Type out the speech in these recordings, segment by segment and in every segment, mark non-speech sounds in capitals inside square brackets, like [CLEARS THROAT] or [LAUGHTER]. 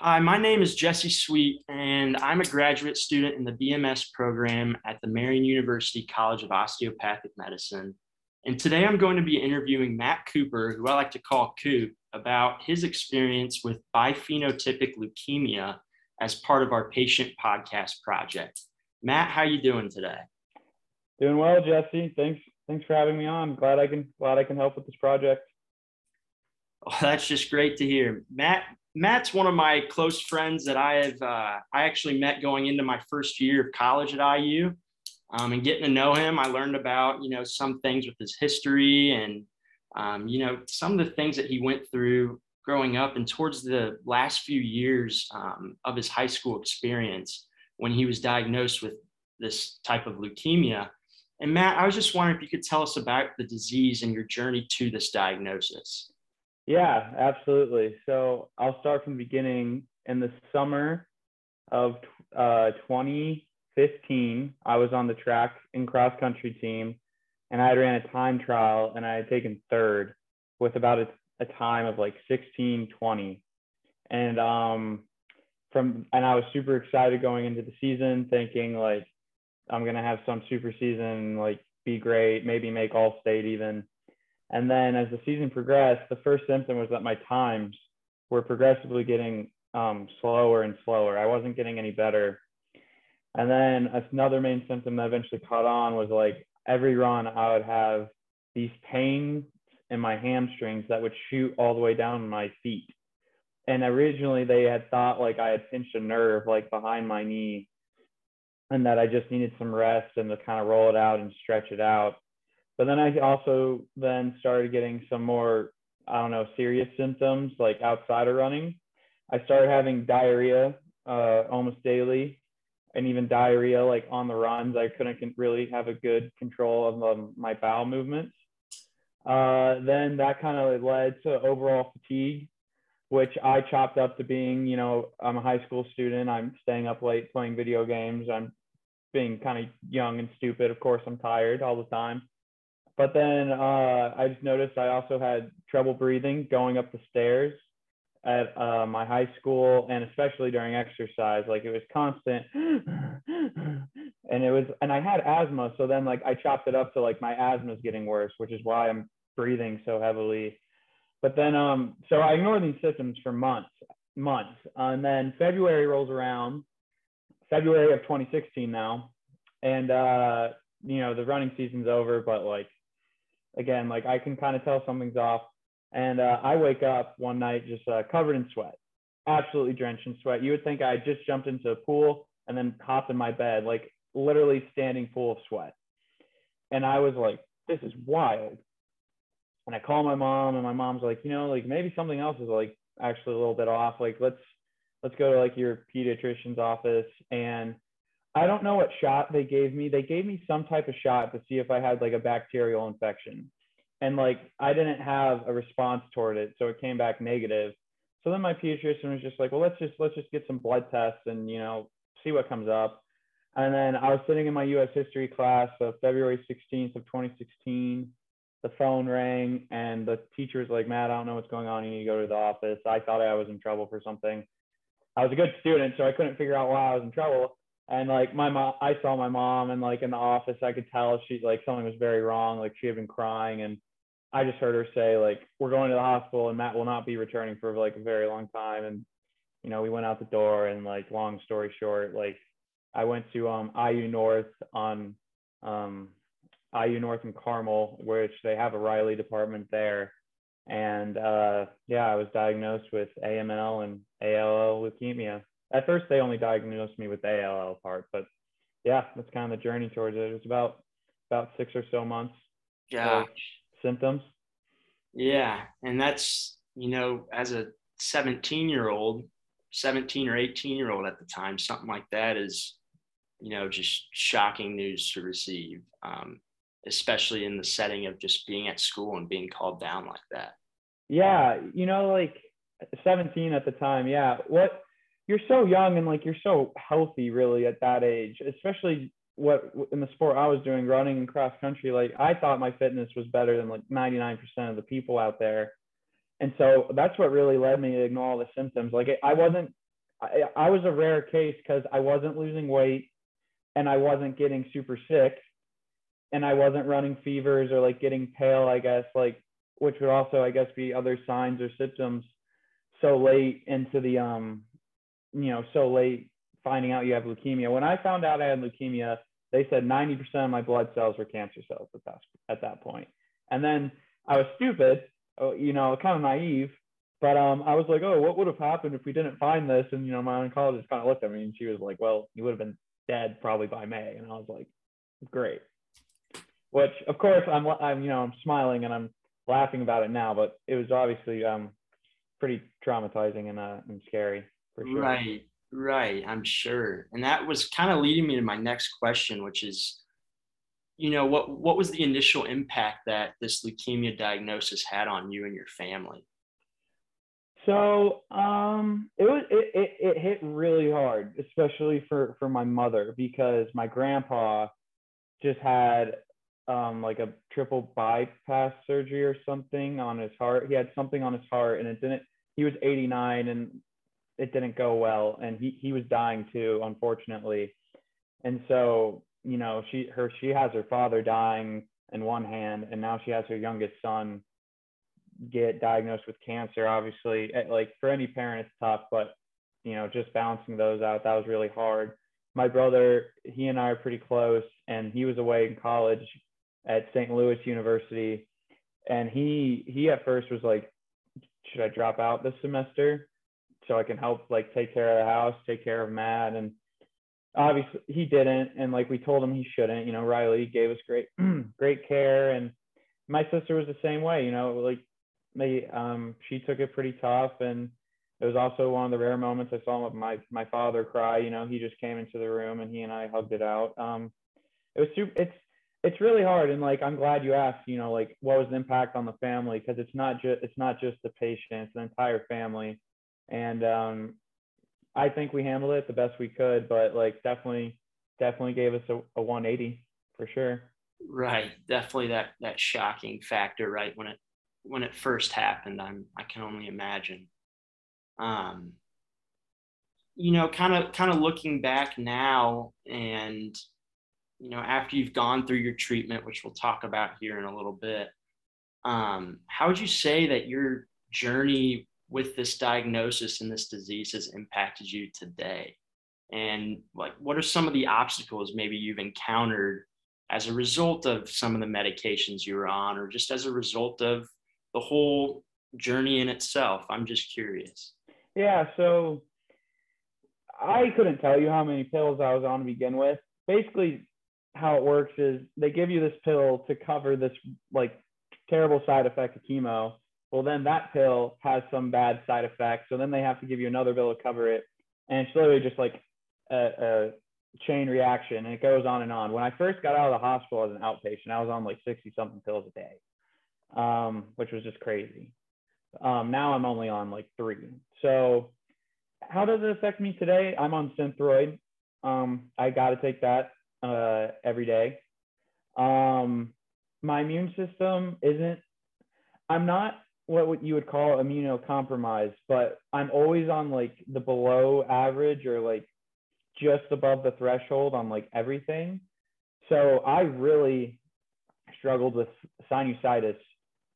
Hi, my name is Jesse Sweet, and I'm a graduate student in the BMS program at the Marian University College of Osteopathic Medicine. And today I'm going to be interviewing Matt Cooper, who I like to call Coop, about his experience with biphenotypic leukemia as part of our patient podcast project. Matt, how you doing today? Doing well, Jesse. Thanks. Thanks for having me on. Glad I can glad I can help with this project. Oh, that's just great to hear. Matt Matt's one of my close friends that I have uh, I actually met going into my first year of college at IU. Um, and getting to know him, I learned about you know some things with his history and um, you know some of the things that he went through growing up and towards the last few years um, of his high school experience when he was diagnosed with this type of leukemia. And Matt, I was just wondering if you could tell us about the disease and your journey to this diagnosis. Yeah, absolutely. So I'll start from the beginning. In the summer of uh, 2015, I was on the track and cross country team, and I had ran a time trial, and I had taken third with about a, a time of like 16:20, and um, from and I was super excited going into the season, thinking like I'm gonna have some super season, like be great, maybe make all state even. And then as the season progressed, the first symptom was that my times were progressively getting um, slower and slower. I wasn't getting any better. And then another main symptom that eventually caught on was like every run, I would have these pains in my hamstrings that would shoot all the way down my feet. And originally they had thought like I had pinched a nerve like behind my knee and that I just needed some rest and to kind of roll it out and stretch it out. But then I also then started getting some more, I don't know, serious symptoms like outside of running. I started having diarrhea uh, almost daily and even diarrhea like on the runs. I couldn't really have a good control of um, my bowel movements. Uh, then that kind of led to overall fatigue, which I chopped up to being, you know, I'm a high school student. I'm staying up late playing video games. I'm being kind of young and stupid. Of course, I'm tired all the time. But then uh, I just noticed I also had trouble breathing going up the stairs at uh, my high school and especially during exercise. Like it was constant. [GASPS] and it was, and I had asthma. So then like I chopped it up to like my asthma is getting worse, which is why I'm breathing so heavily. But then, um, so I ignored these symptoms for months, months. and then February rolls around February of 2016 now. And, uh, you know, the running season's over, but like, again, like I can kind of tell something's off. And uh, I wake up one night just uh, covered in sweat, absolutely drenched in sweat. You would think I just jumped into a pool and then hopped in my bed, like literally standing full of sweat. And I was like, this is wild. And I call my mom, and my mom's like, you know, like maybe something else is like actually a little bit off. Like, let's let's go to like your pediatrician's office and I don't know what shot they gave me. They gave me some type of shot to see if I had like a bacterial infection. And like I didn't have a response toward it, so it came back negative. So then my pediatrician was just like, "Well, let's just let's just get some blood tests and, you know, see what comes up." And then I was sitting in my US history class of February 16th of 2016. The phone rang and the teacher was like, "Matt, I don't know what's going on. You need to go to the office." I thought I was in trouble for something. I was a good student, so I couldn't figure out why I was in trouble. And like my mom, I saw my mom, and like in the office, I could tell she like something was very wrong. Like she had been crying, and I just heard her say like, "We're going to the hospital, and Matt will not be returning for like a very long time." And you know, we went out the door, and like, long story short, like I went to um IU North on um IU North in Carmel, which they have a Riley department there, and uh, yeah, I was diagnosed with AML and ALL leukemia. At first, they only diagnosed me with the ALL part, but yeah, that's kind of the journey towards it. It was about about six or so months. Yeah. Symptoms. Yeah, and that's you know, as a 17 year old, 17 or 18 year old at the time, something like that is, you know, just shocking news to receive. Um, especially in the setting of just being at school and being called down like that. Yeah, you know, like 17 at the time. Yeah, what you're so young and like you're so healthy really at that age, especially what in the sport I was doing, running and cross country. Like I thought my fitness was better than like 99% of the people out there. And so that's what really led me to ignore all the symptoms. Like I wasn't I, I was a rare case because I wasn't losing weight and I wasn't getting super sick and I wasn't running fevers or like getting pale, I guess, like which would also, I guess, be other signs or symptoms so late into the um, you know, so late finding out you have leukemia. When I found out I had leukemia, they said 90% of my blood cells were cancer cells at that at that point. And then I was stupid, uh, you know, kind of naive, but um, I was like, oh, what would have happened if we didn't find this? And you know, my oncologist kind of looked at me and she was like, well, you would have been dead probably by May. And I was like, great. Which, of course, I'm, I'm, you know, I'm smiling and I'm laughing about it now, but it was obviously um, pretty traumatizing and uh, and scary sure. Right, right. I'm sure. And that was kind of leading me to my next question, which is, you know, what what was the initial impact that this leukemia diagnosis had on you and your family? So um, it was it, it, it hit really hard, especially for for my mother because my grandpa just had um, like a triple bypass surgery or something on his heart. He had something on his heart, and it didn't. He was 89, and it didn't go well, and he he was dying too, unfortunately. And so you know, she her she has her father dying in one hand, and now she has her youngest son get diagnosed with cancer. Obviously, eh, like for any parent, it's tough, but you know, just balancing those out, that was really hard. My brother, he and I are pretty close, and he was away in college at St. Louis University, and he he at first was like, should I drop out this semester so I can help like take care of the house, take care of Matt, and obviously he didn't, and like we told him he shouldn't. You know, Riley gave us great [CLEARS THROAT] great care, and my sister was the same way. You know, like they um, she took it pretty tough and it was also one of the rare moments I saw my my father cry. You know, he just came into the room and he and I hugged it out. Um, it was super. It's it's really hard and like I'm glad you asked. You know, like what was the impact on the family because it's not just it's not just the patient, it's the entire family. And um, I think we handled it the best we could, but like definitely definitely gave us a, a 180 for sure. Right, definitely that that shocking factor, right? When it when it first happened. I'm I can only imagine. Um, you know, kind of kind of looking back now, and you know, after you've gone through your treatment, which we'll talk about here in a little bit, um, how would you say that your journey with this diagnosis and this disease has impacted you today? And like, what are some of the obstacles maybe you've encountered as a result of some of the medications you were on, or just as a result of the whole journey in itself? I'm just curious. Yeah, so I couldn't tell you how many pills I was on to begin with. Basically, how it works is they give you this pill to cover this like terrible side effect of chemo. Well, then that pill has some bad side effects. So then they have to give you another pill to cover it. And it's literally just like a, a chain reaction and it goes on and on. When I first got out of the hospital as an outpatient, I was on like 60 something pills a day um, which was just crazy. Um, now I'm only on like three. So how does it affect me today? I'm on Synthroid. Um, I got to take that uh, every day. Um, my immune system isn't, I'm not what you would call immunocompromised, but I'm always on like the below average or like just above the threshold on like everything. So I really struggled with sinusitis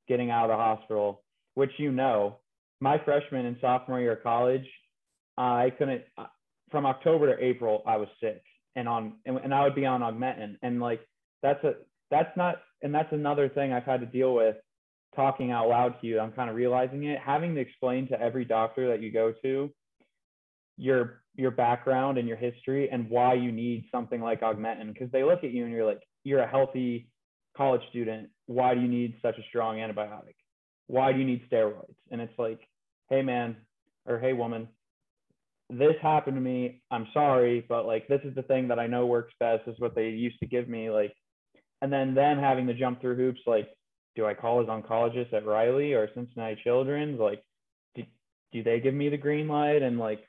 getting out of the hospital, which you know, my freshman and sophomore year of college, I couldn't uh, from October to April I was sick and on and, and I would be on Augmentin and like that's a that's not and that's another thing I've had to deal with talking out loud to you. I'm kind of realizing it, having to explain to every doctor that you go to your your background and your history and why you need something like Augmentin because they look at you and you're like you're a healthy college student, why do you need such a strong antibiotic? Why do you need steroids? And it's like, hey, man, or hey, woman, this happened to me. I'm sorry, but like, this is the thing that I know works best, is what they used to give me. Like, and then them having to jump through hoops, like, do I call his oncologist at Riley or Cincinnati Children's? Like, do, do they give me the green light? And like,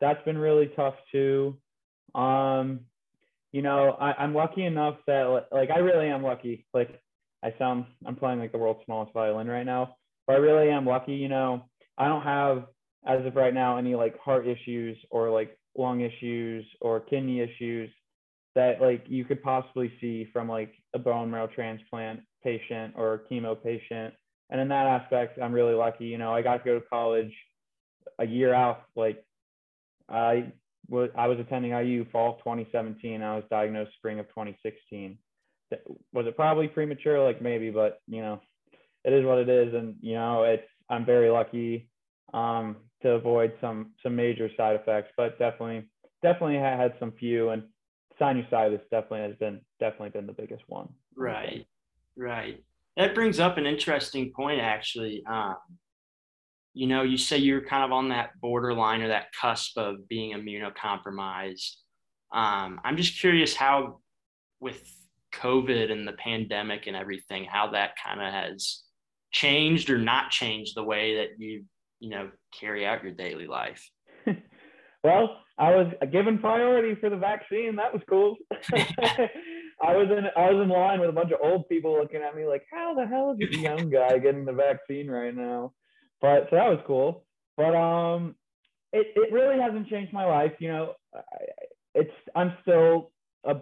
that's been really tough too. Um, you know, I, am lucky enough that like I really am lucky. Like I sound I'm playing like the world's smallest violin right now, but I really am lucky. You know, I don't have as of right now any like heart issues or like lung issues or kidney issues that like you could possibly see from like a bone marrow transplant patient or chemo patient. And in that aspect, I'm really lucky. You know, I got to go to college a year out. Like I was, I was attending IU fall of 2017. I was diagnosed spring of 2016. Was it probably premature? Like maybe, but you know, it is what it is. And you know, it's I'm very lucky um, to avoid some some major side effects, but definitely definitely had some few. And sinusitis definitely has been definitely been the biggest one. Right, right. That brings up an interesting point, actually. Um, you know, you say you're kind of on that borderline or that cusp of being immunocompromised. Um, I'm just curious how, with COVID and the pandemic and everything, how that kind of has changed or not changed the way that you, you know, carry out your daily life. [LAUGHS] [LAUGHS] well, I was given priority for the vaccine. That was cool. [LAUGHS] I was in I was in line with a bunch of old people looking at me like, how the hell is this young [LAUGHS] guy getting the vaccine right now? But so that was cool. But um, it it really hasn't changed my life. You know, it's I'm still a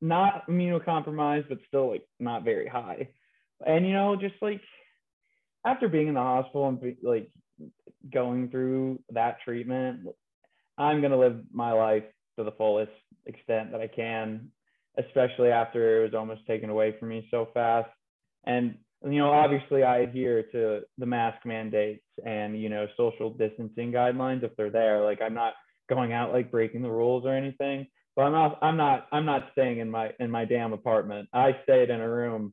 not immunocompromised, but still like not very high. And you know, just like after being in the hospital and like going through that treatment, I'm going to live my life to the fullest extent that I can, especially after it was almost taken away from me so fast. And, you know, obviously I adhere to the mask mandates and, you know, social distancing guidelines if they're there. Like I'm not going out like breaking the rules or anything, but I'm not, I'm not, I'm not staying in my, in my damn apartment. I stayed in a room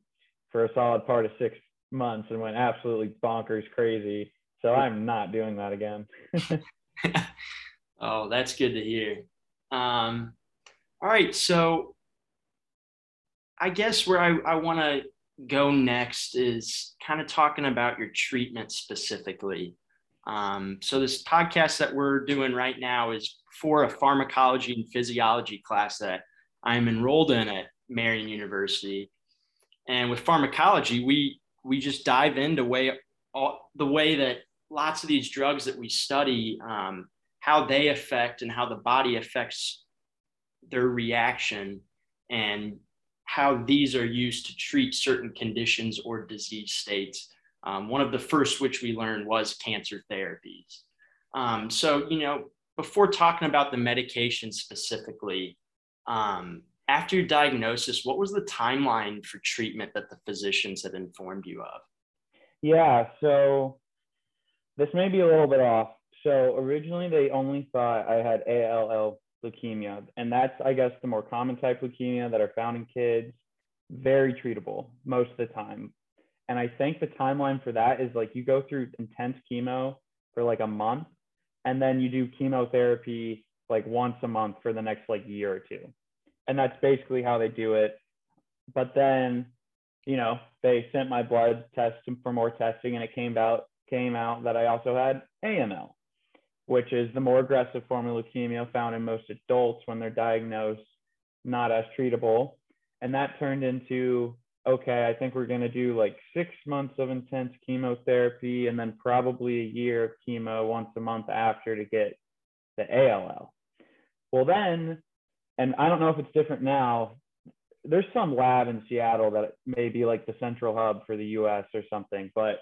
for a solid part of six months and went absolutely bonkers crazy. So I'm not doing that again. [LAUGHS] Oh, that's good to hear. Um, all right, so I guess where I, I want to go next is kind of talking about your treatment specifically. Um, so this podcast that we're doing right now is for a pharmacology and physiology class that I'm enrolled in at Marian University. And with pharmacology, we we just dive into way all, the way that lots of these drugs that we study um, how they affect and how the body affects their reaction and how these are used to treat certain conditions or disease states. Um, one of the first which we learned was cancer therapies. Um, so, you know, before talking about the medication specifically, um, after your diagnosis, what was the timeline for treatment that the physicians had informed you of? Yeah, so this may be a little bit off, so originally they only thought I had ALL leukemia, and that's I guess the more common type leukemia that are found in kids, very treatable most of the time. And I think the timeline for that is like you go through intense chemo for like a month, and then you do chemotherapy like once a month for the next like year or two. And that's basically how they do it. But then, you know, they sent my blood test for more testing and it came out came out that I also had AML which is the more aggressive form of leukemia found in most adults when they're diagnosed, not as treatable. And that turned into okay, I think we're going to do like six months of intense chemotherapy and then probably a year of chemo once a month after to get the ALL. Well, then, and I don't know if it's different now, there's some lab in Seattle that may be like the central hub for the US or something, but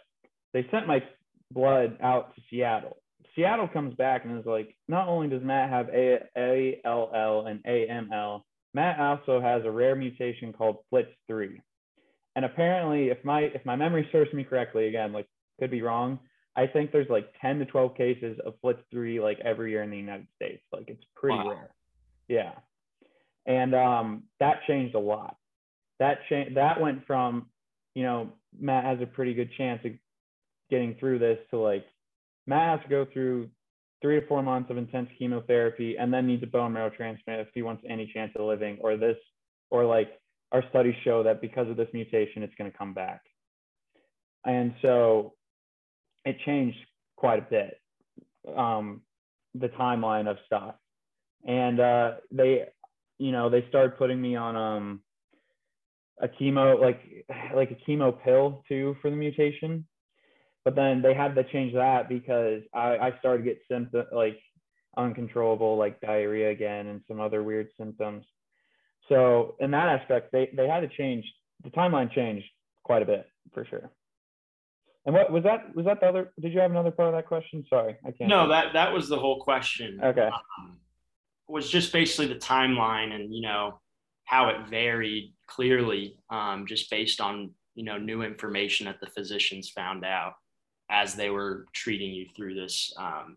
they sent my blood out to Seattle Seattle comes back and is like, not only does Matt have A L L and AML, Matt also has a rare mutation called FLT3. And apparently, if my if my memory serves me correctly, again, like could be wrong, I think there's like 10 to 12 cases of FLT3 like every year in the United States. Like it's pretty wow. rare. Yeah. And um, that changed a lot. That changed. That went from, you know, Matt has a pretty good chance of getting through this to like Matt has to go through three to four months of intense chemotherapy and then needs a bone marrow transplant if he wants any chance of living, or this, or like our studies show that because of this mutation, it's going to come back. And so it changed quite a bit, um, the timeline of stuff. And uh, they, you know, they started putting me on um, a chemo, like like a chemo pill too for the mutation but then they had to change that because I, I started to get symptoms like uncontrollable like diarrhea again and some other weird symptoms. So in that aspect, they, they had to change the timeline changed quite a bit for sure. And what was that? Was that the other? Did you have another part of that question? Sorry, I can't. No, that that was the whole question. Okay. Um, was just basically the timeline and you know how it varied clearly, um, just based on you know new information that the physicians found out as they were treating you through this um,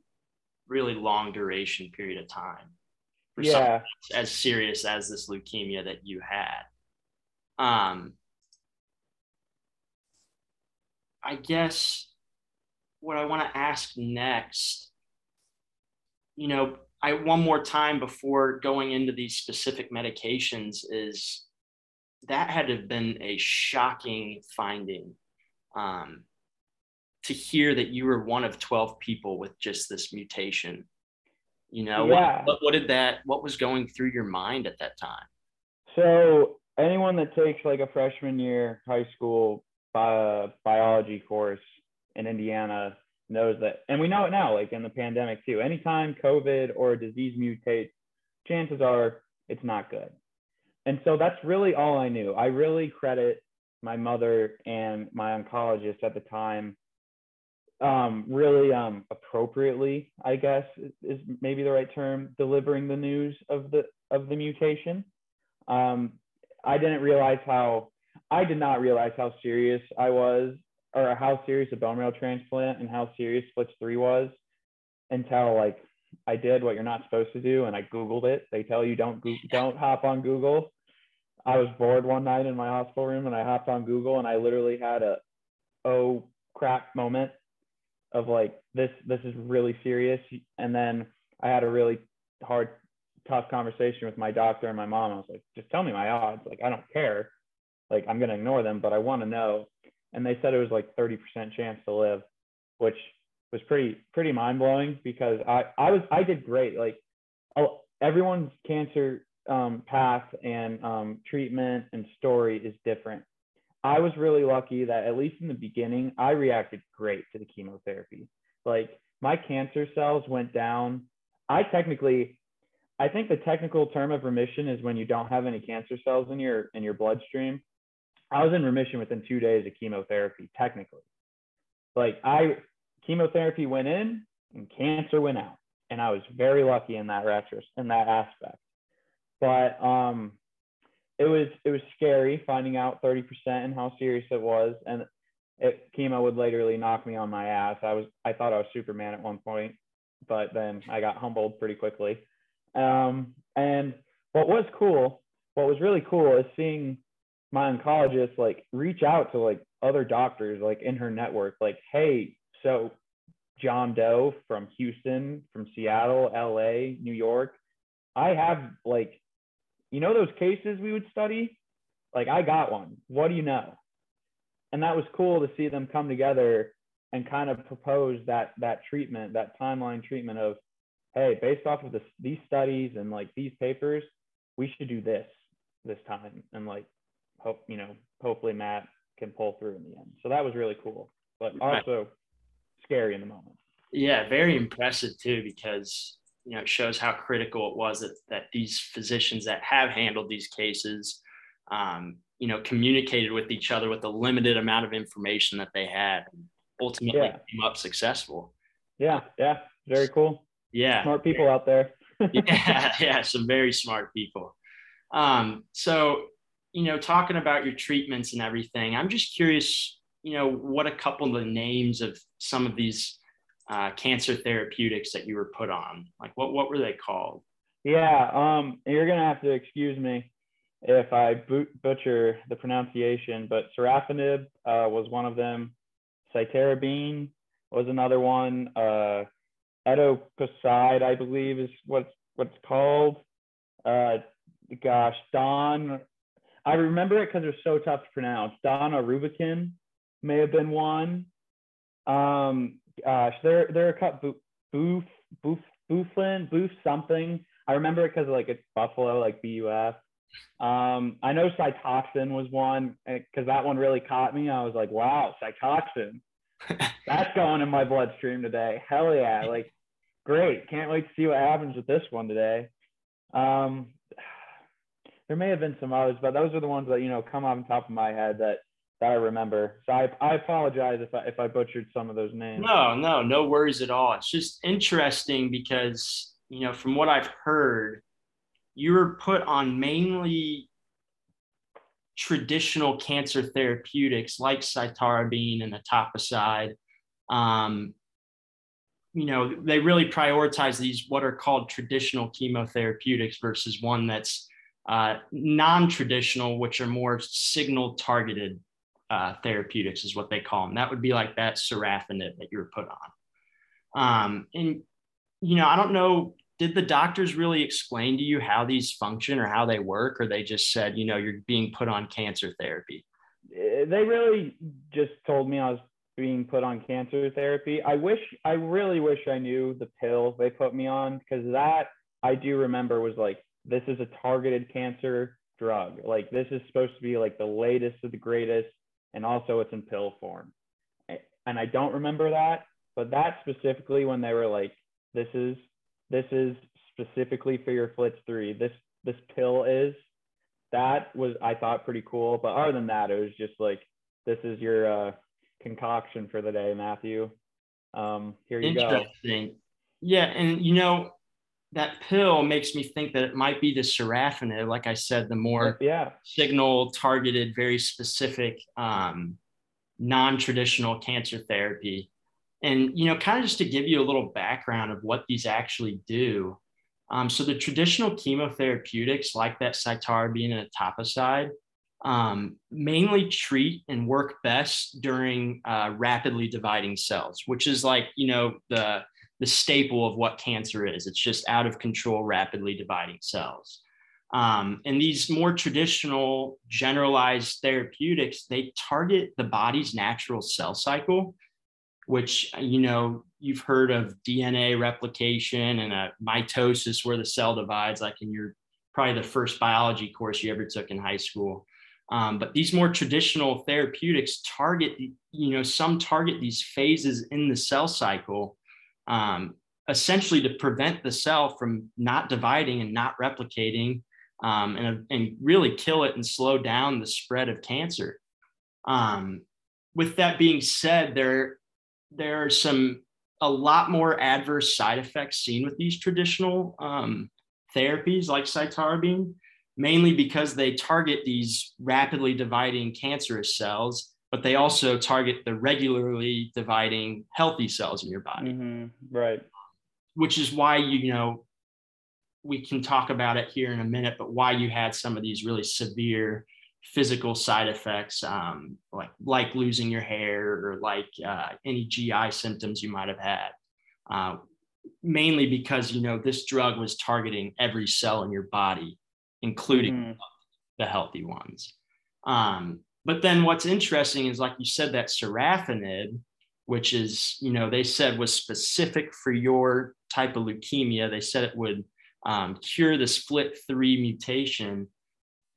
really long duration period of time. For yeah. As serious as this leukemia that you had. Um, I guess what I want to ask next, you know, I one more time before going into these specific medications is that had to have been a shocking finding um, to hear that you were one of 12 people with just this mutation. You know, yeah. what, what, did that, what was going through your mind at that time? So anyone that takes like a freshman year high school bi- biology course in Indiana knows that, and we know it now, like in the pandemic too. Anytime COVID or a disease mutates, chances are it's not good. And so that's really all I knew. I really credit my mother and my oncologist at the time um, really um, appropriately, I guess is maybe the right term, delivering the news of the of the mutation. Um, I didn't realize how I did not realize how serious I was, or how serious a bone marrow transplant and how serious FLT3 three was, until like I did what you're not supposed to do, and I googled it. They tell you don't go- [LAUGHS] don't hop on Google. I was bored one night in my hospital room, and I hopped on Google, and I literally had a oh crap moment of like this this is really serious. And then i had a really hard tough conversation with my doctor and my mom. I was like just tell me my odds. Like i don't care. Like i'm going to ignore them but i want to know. And they said it was like 30% chance to live which was pretty pretty mind-blowing because i i was i did great. Like oh, everyone's cancer um, path and um, treatment and story is different I was really lucky that at least in the beginning, I reacted great to the chemotherapy. Like my cancer cells went down. I technically, I think the technical term of remission is when you don't have any cancer cells in your in your bloodstream. I was in remission within two days of chemotherapy, technically. Like I chemotherapy went in and cancer went out. And I was very lucky in that retros in that aspect. But um it was it was scary finding out 30% and how serious it was and it chemo would literally knock me on my ass. I was i thought i was superman at one point but then i got humbled pretty quickly. Um, and what was cool what was really cool is seeing my oncologist like reach out to like other doctors like in her network like hey so john doe from houston from seattle la new york i have like you know those cases we would study? Like I got one. What do you know? And that was cool to see them come together and kind of propose that that treatment, that timeline treatment of, hey, based off of this, these studies and like these papers, we should do this this time. And like hope, you know, hopefully Matt can pull through in the end. So that was really cool, but also scary in the moment. Yeah, very impressive too, because you know, it shows how critical it was that, that these physicians that have handled these cases, um, you know, communicated with each other with the limited amount of information that they had and ultimately yeah. came up successful. Yeah. Yeah. Very cool. Yeah. Smart people out there. [LAUGHS] yeah. Yeah. Some very smart people. Um, so, you know, talking about your treatments and everything, I'm just curious, you know, what a couple of the names of some of these uh, cancer therapeutics that you were put on? Like what what were they called? Yeah, um, you're gonna have to excuse me if I butcher the pronunciation, but sorafenib uh, was one of them. Cytarabine was another one. Uh, etoposide, I believe, is what's what's called. Uh, gosh, Don. I remember it because it was so tough to pronounce. Daunorubicin may have been one. Um, gosh, they're they're a cut boof boof booflin boof something. I remember it because like it's Buffalo, like BUF. Um, I know Cytoxan was one because that one really caught me. I was like, wow, Cytoxan. [LAUGHS] That's going in my bloodstream today. Hell yeah. Like, great. Can't wait to see what happens with this one today. Um, [SIGHS] there may have been some others, but those are the ones that, you know, come off the top of my head that, that I remember. So I, I apologize if I, if I butchered some of those names. No, no, no worries at all. It's just interesting because, you know, from what I've heard, you were put on mainly traditional cancer therapeutics like cytarabine and etoposide. Um, you know, they really prioritize these what are called traditional chemotherapeutics versus one that's uh, non-traditional, which are more signal-targeted uh, therapeutics, is what they call them. That would be like that sorafenib that you were put on. Um, and you know, I don't know did the doctors really explain to you how these function or how they work or they just said you know you're being put on cancer therapy eh, they really just told me i was being put on cancer therapy i wish i really wish i knew the pill they put me on because that i do remember was like this is a targeted cancer drug like this is supposed to be like the latest of the greatest and also it's in pill form and i don't remember that but that specifically when they were like this is this is specifically for your FLT3. This this pill is. That was I thought pretty cool. But other than that, it was just like this is your uh, concoction for the day, Matthew. Um, here you Interesting. go. Yeah, and you know that pill makes me think that it might be the sorafenib. Like I said, the more yeah. signal targeted, very specific, um, non-traditional cancer therapy. And, you know, kind of just to give you a little background of what these actually do. Um, so the traditional chemotherapeutics like that cytarabine and etoposide um, mainly treat and work best during uh, rapidly dividing cells, which is like, you know, the, the staple of what cancer is. It's just out of control, rapidly dividing cells. Um, and these more traditional generalized therapeutics, they target the body's natural cell cycle which you know you've heard of DNA replication and a mitosis where the cell divides, like in your probably the first biology course you ever took in high school. Um, but these more traditional therapeutics target, you know, some target these phases in the cell cycle, um, essentially to prevent the cell from not dividing and not replicating, um, and, and really kill it and slow down the spread of cancer. Um, with that being said, there there are some a lot more adverse side effects seen with these traditional um, therapies like cytarabine, mainly because they target these rapidly dividing cancerous cells, but they also target the regularly dividing healthy cells in your body. Mm-hmm. Right. Which is why you, you know we can talk about it here in a minute, but why you had some of these really severe physical side effects um, like like losing your hair or like uh, any GI symptoms you might have had. Uh, mainly because you know this drug was targeting every cell in your body, including mm. the healthy ones. Um, but then what's interesting is like you said that sorafenib, which is you know they said was specific for your type of leukemia. They said it would um, cure the FLT3 mutation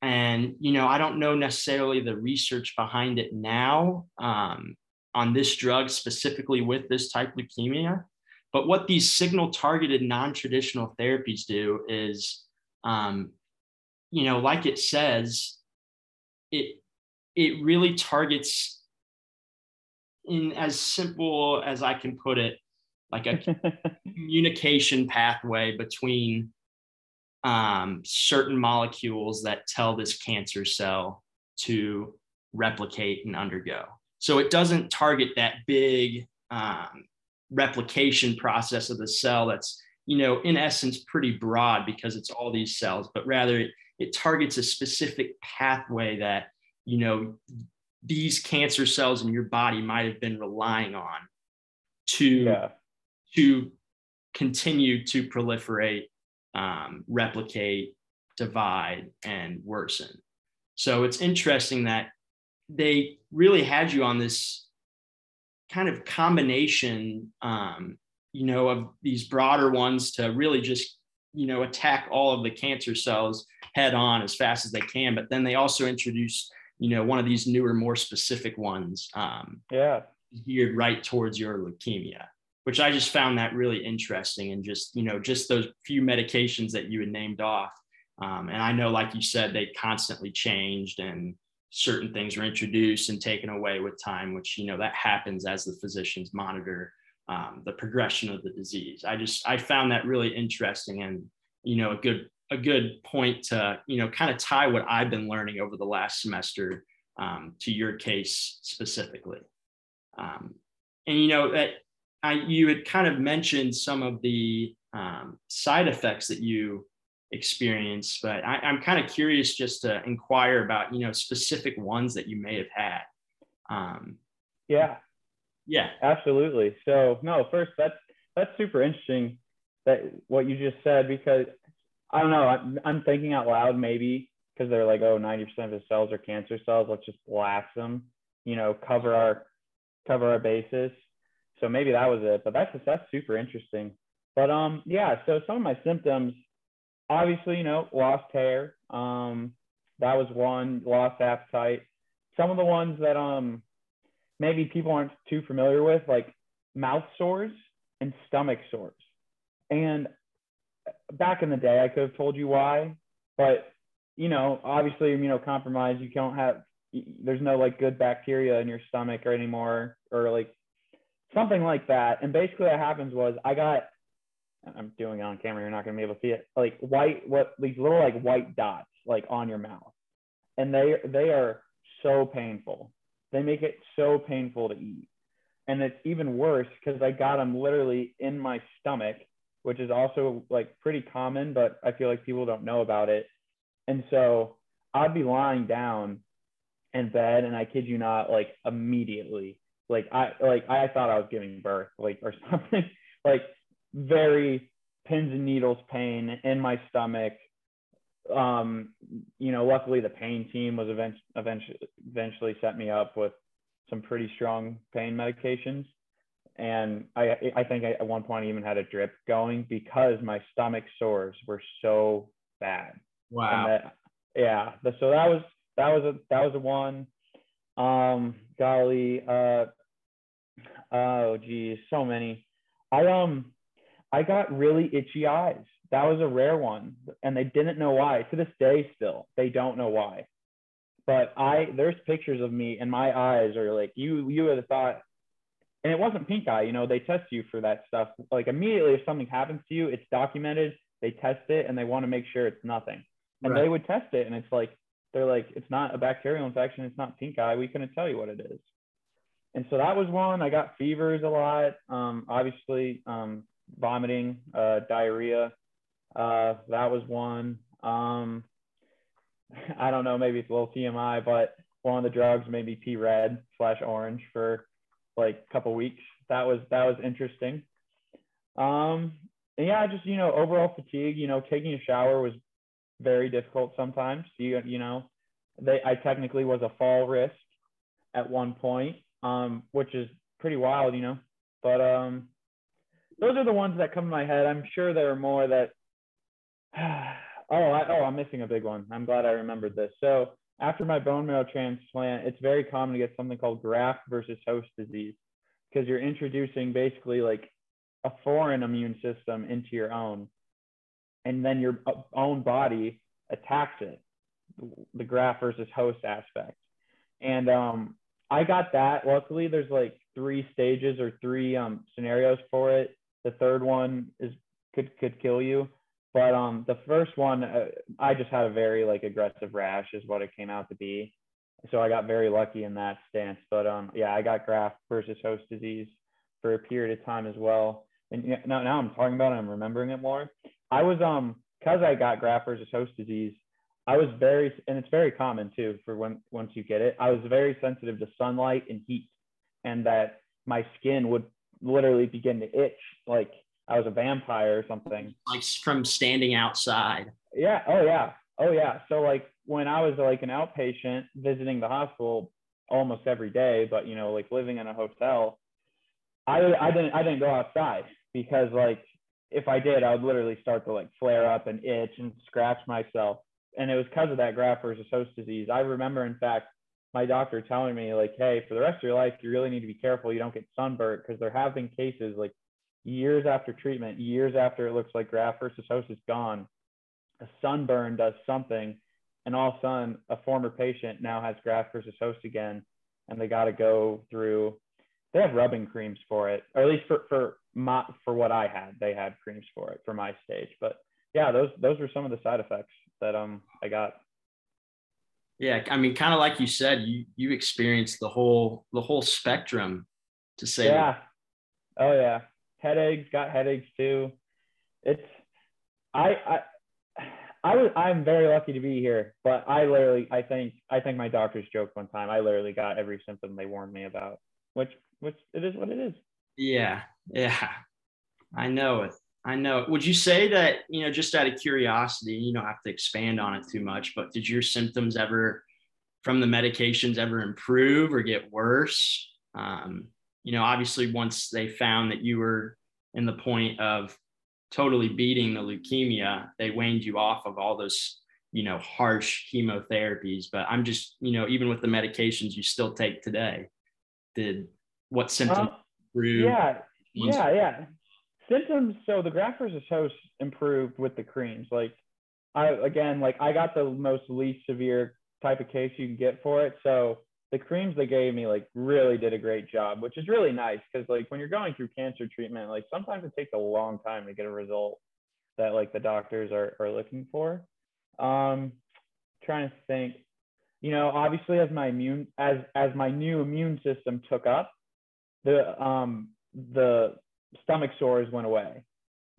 and, you know, I don't know necessarily the research behind it now um, on this drug specifically with this type leukemia. But what these signal targeted non traditional therapies do is, um, you know, like it says, it, it really targets in as simple as I can put it, like a [LAUGHS] communication pathway between um, certain molecules that tell this cancer cell to replicate and undergo. So it doesn't target that big um, replication process of the cell that's, you know, in essence, pretty broad because it's all these cells, but rather it, it targets a specific pathway that, you know, these cancer cells in your body might have been relying on to, yeah. to continue to proliferate um, replicate, divide, and worsen. So it's interesting that they really had you on this kind of combination, um, you know, of these broader ones to really just, you know, attack all of the cancer cells head on as fast as they can. But then they also introduced, you know, one of these newer, more specific ones. Um, yeah. geared right towards your leukemia, which I just found that really interesting. And just, you know, just those few medications that you had named off. Um, and I know, like you said, they constantly changed and certain things were introduced and taken away with time, which, you know, that happens as the physicians monitor um, the progression of the disease. I just, I found that really interesting and, you know, a good, a good point to, you know, kind of tie what I've been learning over the last semester um, to your case specifically. Um, and you know that I, you had kind of mentioned some of the um, side effects that you experience, but I, am kind of curious just to inquire about you know specific ones that you may have had. Um, yeah, yeah, absolutely. So no, first that's that's super interesting that what you just said because I don't know I'm, I'm thinking out loud maybe because they're like oh 90% of the cells are cancer cells let's just blast them you know cover our cover our bases. So maybe that was it, but that's that's super interesting. But um, yeah. So some of my symptoms, obviously, you know, lost hair. Um, that was one. Lost appetite. Some of the ones that um, maybe people aren't too familiar with, like mouth sores and stomach sores. And back in the day, I could have told you why, but you know, obviously, you know, immunocompromised, you don't have there's no like good bacteria in your stomach or anymore or like something like that. And basically what happens was i got i'm doing it on camera you're not to be able to see it like white what these little like white dots like on your mouth. And they they are so painful. They make it so painful to eat. And it's even worse because i got them literally in my stomach which is also like pretty common but i feel like people don't know about it and so i'd be lying down in bed and I kid you not, like immediately, like I like I thought I was giving birth, like or [LAUGHS] something, like very pins and needles pain in my stomach. Um, you know, luckily the pain team was eventually eventually eventually set me up with some pretty strong pain medications. And I I think I, at one point I even had a drip going because my stomach sores were so bad. Wow. That, yeah. So that was that was a that was a one. Um, golly, uh, oh geez, so many. I um, I got really itchy eyes. That was a rare one, and they didn't know why. To this day, still, they don't know why. But I, there's pictures of me, and my eyes are like you. You would have thought, and it wasn't pink eye. You know, they test you for that stuff. Like immediately, if something happens to you, it's documented. They test it, and they want to make sure it's nothing. And right. they would test it, and it's like they're like, it's not a bacterial infection. It's not pink eye. We couldn't tell you what it is. And so that was one. I got fevers a lot. Um, obviously, um, vomiting, uh, diarrhea. Uh, that was one. Um, [LAUGHS] I don't know. Maybe it's a little TMI, but one of the drugs made me pee red slash orange for like a couple weeks. That was that was interesting. Um, and yeah, just you know, overall fatigue. You know, taking a shower was very difficult sometimes. You you know, they I technically was a fall risk at one point, um, which is pretty wild, you know. But um, those are the ones that come to my head. I'm sure there are more that. [SIGHS] oh, I, oh, I'm missing a big one. I'm glad I remembered this. So after my bone marrow transplant, it's very common to get something called graft versus host disease because you're introducing basically like a foreign immune system into your own and then your own body attacks it the graft versus host aspect. And um, i got that. Luckily there's like three stages or three um, scenarios for it. The third one is could could kill you but um, the first one uh, i just had a very like aggressive rash is what it came out to be. So i got very lucky in that stance. But um, yeah i got graft versus host disease for a period of time as well. And now, now i'm talking about it i'm remembering it more. I was um because I got graft versus host disease, I was very and it's very common too for when once you get it. I was very sensitive to sunlight and heat, and that my skin would literally begin to itch like I was a vampire or something. Like from standing outside. Yeah. Oh yeah. Oh yeah. So like when I was like an outpatient visiting the hospital almost every day, but you know like living in a hotel, I I didn't I didn't go outside because like if I did, I would literally start to like flare up and itch and scratch myself. And it was because of that graft versus host disease. I remember, in fact, my doctor telling me like, hey, for the rest of your life, you really need to be careful you don't get sunburnt because there have been cases like years after treatment, years after it looks like graft versus host is gone, a sunburn does something, and all of a sudden a former patient now has graft versus host again, and they got to go through. They have rubbing creams for it, or at least for for my for what I had, they had creams for it for my stage. But yeah, those those were some of the side effects that um I got. Yeah, I mean, kind of like you said, you you experienced the whole the whole spectrum, to say. Yeah. Oh yeah, headaches. Got headaches too. It's I I. I was I'm very lucky to be here, but I literally I think I think my doctors joked one time. I literally got every symptom they warned me about, which which it is what it is. Yeah, yeah, I know it. I know. Would you say that, you know, just out of curiosity, you don't have to expand on it too much, but did your symptoms ever from the medications ever improve or get worse? Um, you know, obviously, once they found that you were in the point of totally beating the leukemia, they weaned you off of all those, you know, harsh chemotherapies. But I'm just, you know, even with the medications you still take today, did what symptoms improve? Yeah. Yeah. Yeah symptoms so the graft versus host improved with the creams like i again like i got the most least severe type of case you can get for it so the creams they gave me like really did a great job which is really nice because like when you're going through cancer treatment like sometimes it takes a long time to get a result that like the doctors are, are looking for um trying to think you know obviously as my immune as as my new immune system took up the um the stomach sores went away.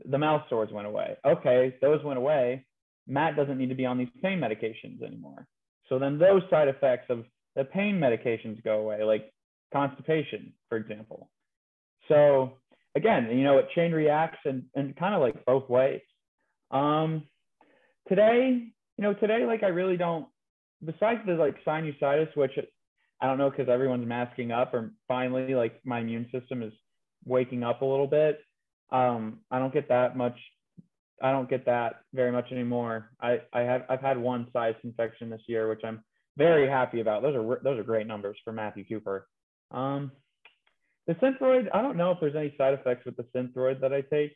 The mouth sores went away. Okay, those went away. Matt doesn't need to be on these pain medications anymore. So then those side effects of the pain medications go away, like constipation, for example. So again, you know, it chain reacts and, and kind of like both ways. Um, today, you know, today, like I really don't, besides the like sinusitis, which I don't know because everyone's masking up, or finally, like my immune system is waking up a little bit. Um, I don't get that much. I don't get that very much anymore. I, I have I've had one sinus infection this year, which I'm very happy about. Those are those are great numbers for Matthew Cooper. Um, the Synthroid, I don't know if there's any side effects with the Synthroid that I take.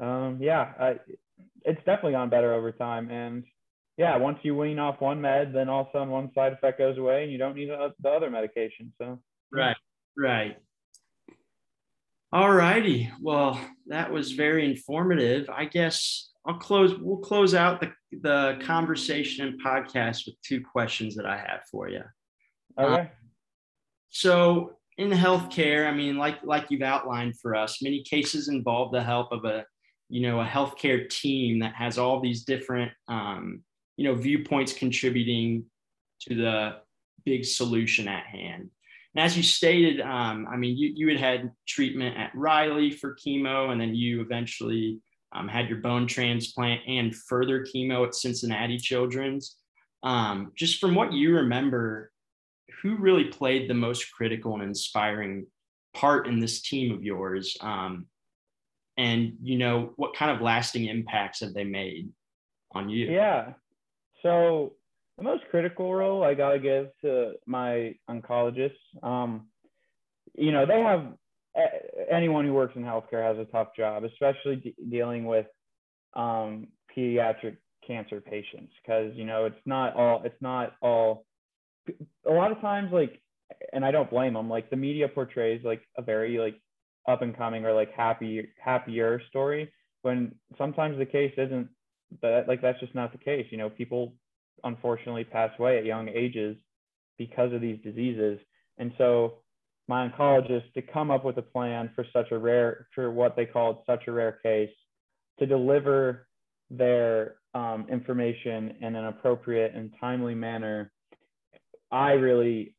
Um, yeah, I, it's definitely gone better over time. And yeah, once you wean off one med, then all of a sudden one side effect goes away and you don't need the other medication. So right, right. All righty. Well, that was very informative. I guess I'll close. We'll close out the the conversation and podcast with two questions that I have for you. Okay. Um, so in healthcare, I mean, like like you've outlined for us, many cases involve the help of a you know a healthcare team that has all these different um, you know viewpoints contributing to the big solution at hand. And as you stated, um, I mean, you, you had had treatment at Riley for chemo, and then you eventually um, had your bone transplant and further chemo at Cincinnati Children's. Um, just from what you remember, who really played the most critical and inspiring part in this team of yours? Um, and, you know, what kind of lasting impacts have they made on you? Yeah. So the most critical role I gotta give to my oncologists. Um, you know, they have anyone who works in healthcare has a tough job, especially de- dealing with um, pediatric cancer patients, because you know it's not all it's not all. A lot of times, like, and I don't blame them. Like the media portrays like a very like up and coming or like happy happier story when sometimes the case isn't that like that's just not the case you know people unfortunately pass away at young ages because of these diseases. And so my oncologist to come up with a plan for such a rare, for what they called such a rare case, to deliver their um, information in an appropriate and timely manner, I really,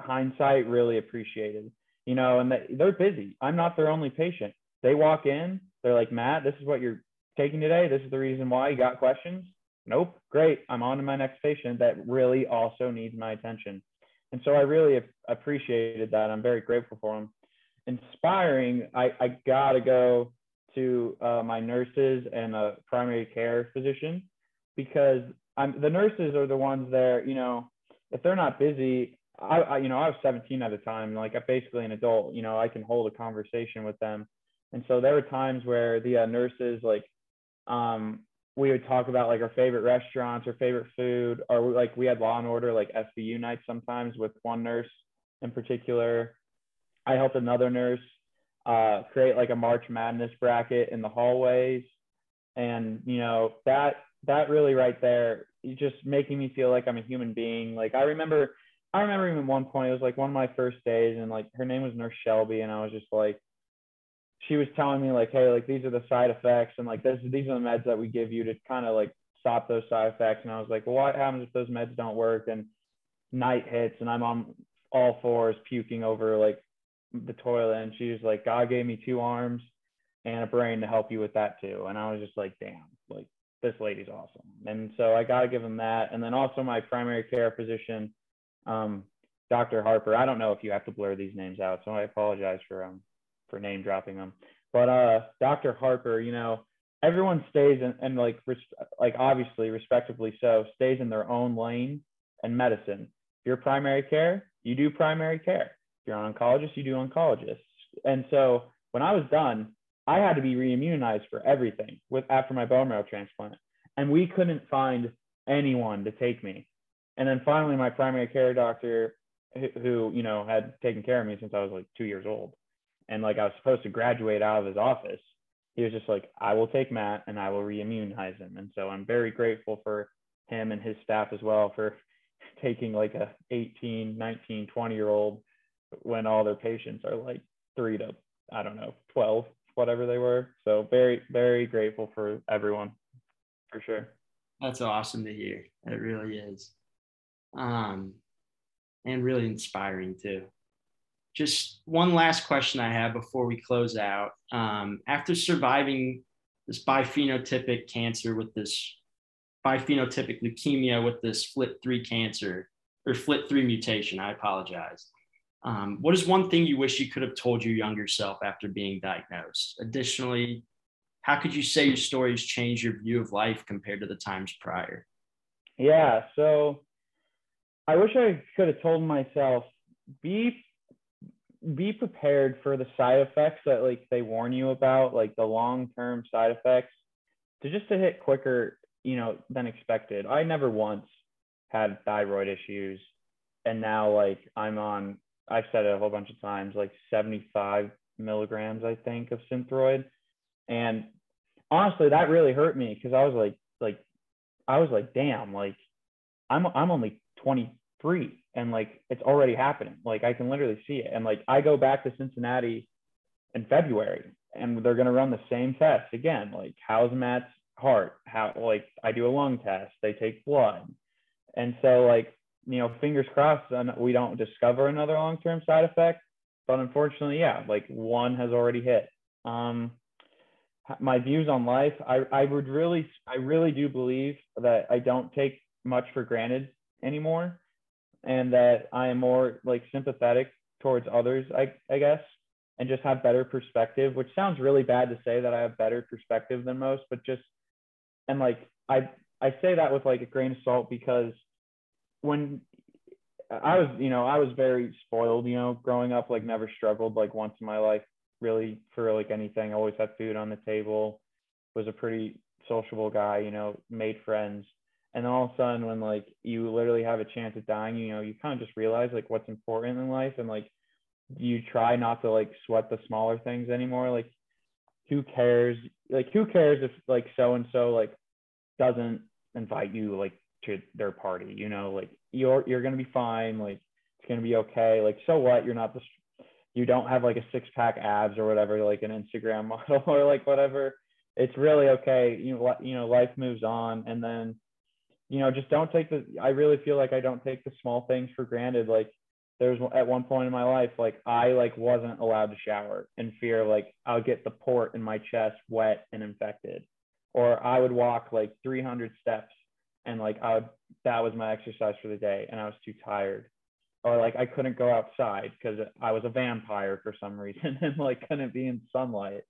hindsight, really appreciated. You know, and they, they're busy. I'm not their only patient. They walk in, they're like, Matt, this is what you're taking today. This is the reason why you got questions nope, great, I'm on to my next patient that really also needs my attention. And so I really appreciated that. I'm very grateful for them. Inspiring, I, I gotta go to uh, my nurses and a primary care physician because I'm, the nurses are the ones there, you know, if they're not busy, I, I you know I was 17 at the time, like I'm basically an adult. You know I can hold a conversation with them, and so there were times where the uh, nurses like um, we would talk about like our favorite restaurants or favorite food, or like we had Law and Order like SVU nights sometimes with one nurse in particular. I helped another nurse uh, create like a March Madness bracket in the hallways, and you know that that really right there, just making me feel like I'm a human being. Like I remember, I remember even one point it was like one of my first days, and like her name was Nurse Shelby, and I was just like, she was telling me like, hey, like these are the side effects, and like this, these are the meds that we give you to kind of like stop those side effects. And I was like, well, what happens if those meds don't work? And night hits, and I'm on all fours puking over like the toilet, and she was like, God gave me two arms and a brain to help you with that too. And I was just like, damn, like this lady's awesome. And so I got to give him that. And then also my primary care physician, um, Dr. Harper. I don't know if you have to blur these names out, so I apologize for um for name dropping them. But uh, Dr. Harper, you know, everyone stays in, and like res- like obviously respectively so stays in their own lane and medicine. If you're primary care, you do primary care. If you're an oncologist, you do oncologist. And so when I was done, I had to be reimmunized for everything with after my bone marrow transplant, and we couldn't find anyone to take me. And then finally, my primary care doctor, who, who you know had taken care of me since I was like two years old, and like I was supposed to graduate out of his office, he was just like, I will take Matt and I will reimmunize him. And so I'm very grateful for him and his staff as well for [LAUGHS] taking like a 18, 19, 20 year old when all their patients are like three to, I don't know, 12 whatever they were. So very, very grateful for everyone for sure. That's awesome to hear. It really is. Um, and really inspiring too. Just one last question I have before we close out. Um, after surviving this biphenotypic cancer with this biphenotypic leukemia with this FLT3 cancer or FLT3 mutation, I apologize. Um, what is one thing you wish you could have told your younger self after being diagnosed? Additionally, how could you say your stories changed your view of life compared to the times prior? Yeah, so I wish I could have told myself be be prepared for the side effects that like they warn you about, like the long-term side effects, to just to hit quicker, you know, than expected. I never once had thyroid issues and now like I'm on I've said it a whole bunch of times, like 75 milligrams, I think, of Synthroid. And honestly, that really hurt me because I was like, like, I was like, damn, like, I'm I'm only 23 and like it's already happening. Like I can literally see it. And like I go back to Cincinnati in February and they're gonna run the same test again. Like how's Matt's heart? How like I do a lung test, they take blood. And so like you know, fingers crossed, we don't discover another long-term side effect. But unfortunately, yeah, like one has already hit. Um, my views on life, I, I would really, I really do believe that I don't take much for granted anymore, and that I am more like sympathetic towards others, I, I guess, and just have better perspective. Which sounds really bad to say that I have better perspective than most, but just, and like I, I say that with like a grain of salt because when I was, you know, I was very spoiled, you know, growing up, like never struggled like once in my life really for like anything. I always had food on the table, was a pretty sociable guy, you know, made friends. And all of a sudden when like you literally have a chance of dying, you know, you kind of just realize like what's important in life and like you try not to like sweat the smaller things anymore. Like who cares? Like who cares if like so and so like doesn't invite you like to their party you know? Like you're you're gonna be fine. Like it's gonna be okay. Like so what? You're not the you don't have like a six pack abs or whatever like an instagram [LAUGHS] model or like whatever. It's really okay. You know you know life moves on. And then you know just don't take the i really feel like i don't take the small things for granted. Like there's at one point in my life like i like wasn't allowed to shower in fear like i'll get the port in my chest wet and infected. Or i would walk like 300 steps and like I would that was my exercise for the day and I was too tired. Or like I couldn't go outside because I was a vampire for some reason [LAUGHS] and like couldn't be in sunlight.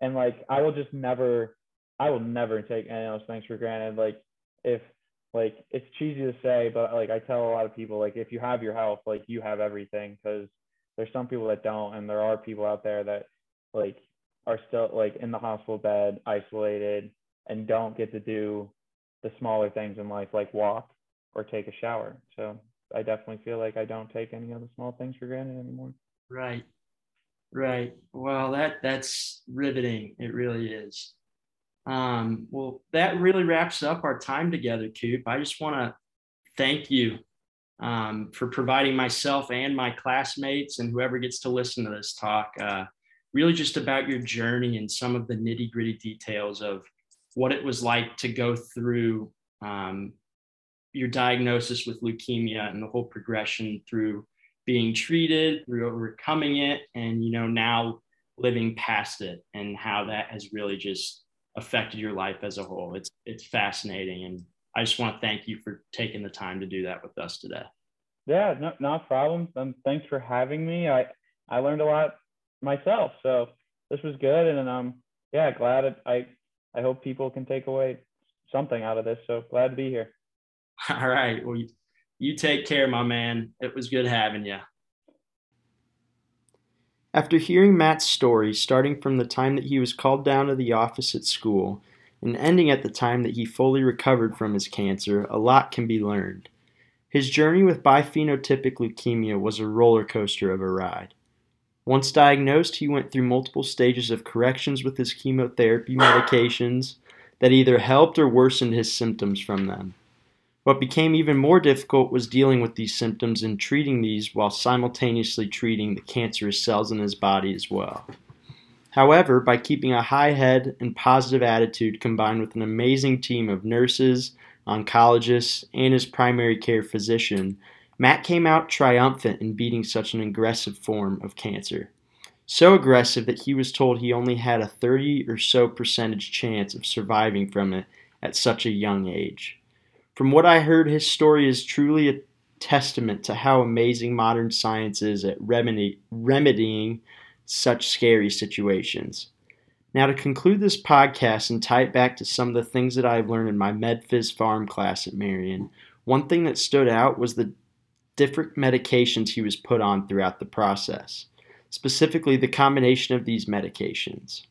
And like I will just never I will never take any of those things for granted. Like if like it's cheesy to say, but like I tell a lot of people, like if you have your health, like you have everything. Because there's some people that don't, and there are people out there that like are still like in the hospital bed, isolated, and don't get to do the smaller things in life, like walk or take a shower. So I definitely feel like I don't take any of the small things for granted anymore. Right. Right. Well, that that's riveting. It really is. Um, well, that really wraps up our time together, Coop. I just want to thank you um, for providing myself and my classmates and whoever gets to listen to this talk, uh, really just about your journey and some of the nitty gritty details of what it was like to go through um, your diagnosis with leukemia and the whole progression through being treated, through overcoming it, and you know now living past it, and how that has really just affected your life as a whole. It's it's fascinating, and I just want to thank you for taking the time to do that with us today. Yeah, no, not. Um, thanks for having me. I I learned a lot myself, so this was good, and um, yeah, glad it, I I hope people can take away something out of this. So glad to be here. [LAUGHS] All right. Well, you, you take care, my man. It was good having you. After hearing Matt's story, starting from the time that he was called down to the office at school and ending at the time that he fully recovered from his cancer, a lot can be learned. His journey with biphenotypic leukemia was a roller coaster of a ride. Once diagnosed, he went through multiple stages of corrections with his chemotherapy medications that either helped or worsened his symptoms from them. What became even more difficult was dealing with these symptoms and treating these while simultaneously treating the cancerous cells in his body as well. However, by keeping a high head and positive attitude combined with an amazing team of nurses, oncologists, and his primary care physician, Matt came out triumphant in beating such an aggressive form of cancer. So aggressive that he was told he only had a 30 or so percentage chance of surviving from it at such a young age. From what I heard, his story is truly a testament to how amazing modern science is at remedy, remedying such scary situations. Now, to conclude this podcast and tie it back to some of the things that I've learned in my MedPhys farm class at Marian, one thing that stood out was the different medications he was put on throughout the process, specifically the combination of these medications.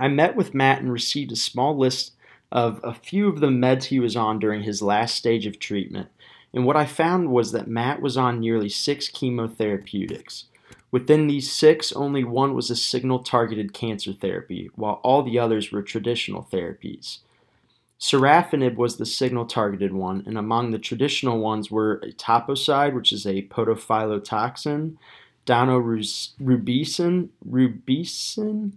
I met with Matt and received a small list of a few of the meds he was on during his last stage of treatment. And what I found was that Matt was on nearly six chemotherapeutics. Within these six, only one was a signal targeted cancer therapy, while all the others were traditional therapies. Sorafenib was the signal targeted one, and among the traditional ones were etoposide, which is a podophyllotoxin, daunorubicin, rubicin,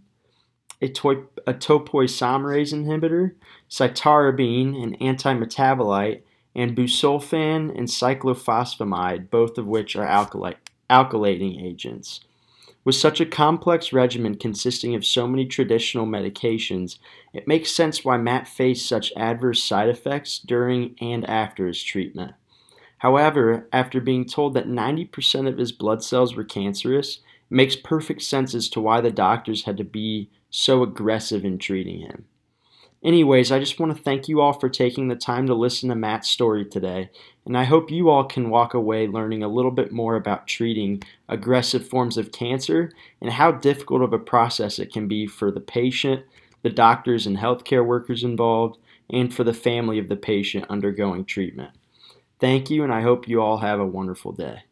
a, a topoisomerase inhibitor, cytarabine, an antimetabolite, and busulfan and cyclophosphamide, both of which are alkylating agents. With such a complex regimen consisting of so many traditional medications, it makes sense why Matt faced such adverse side effects during and after his treatment. However, after being told that 90% of his blood cells were cancerous, it makes perfect sense as to why the doctors had to be so aggressive in treating him. Anyways, I just want to thank you all for taking the time to listen to Matt's story today, and I hope you all can walk away learning a little bit more about treating aggressive forms of cancer and how difficult of a process it can be for the patient, the doctors and healthcare workers involved, and for the family of the patient undergoing treatment. Thank you, and I hope you all have a wonderful day.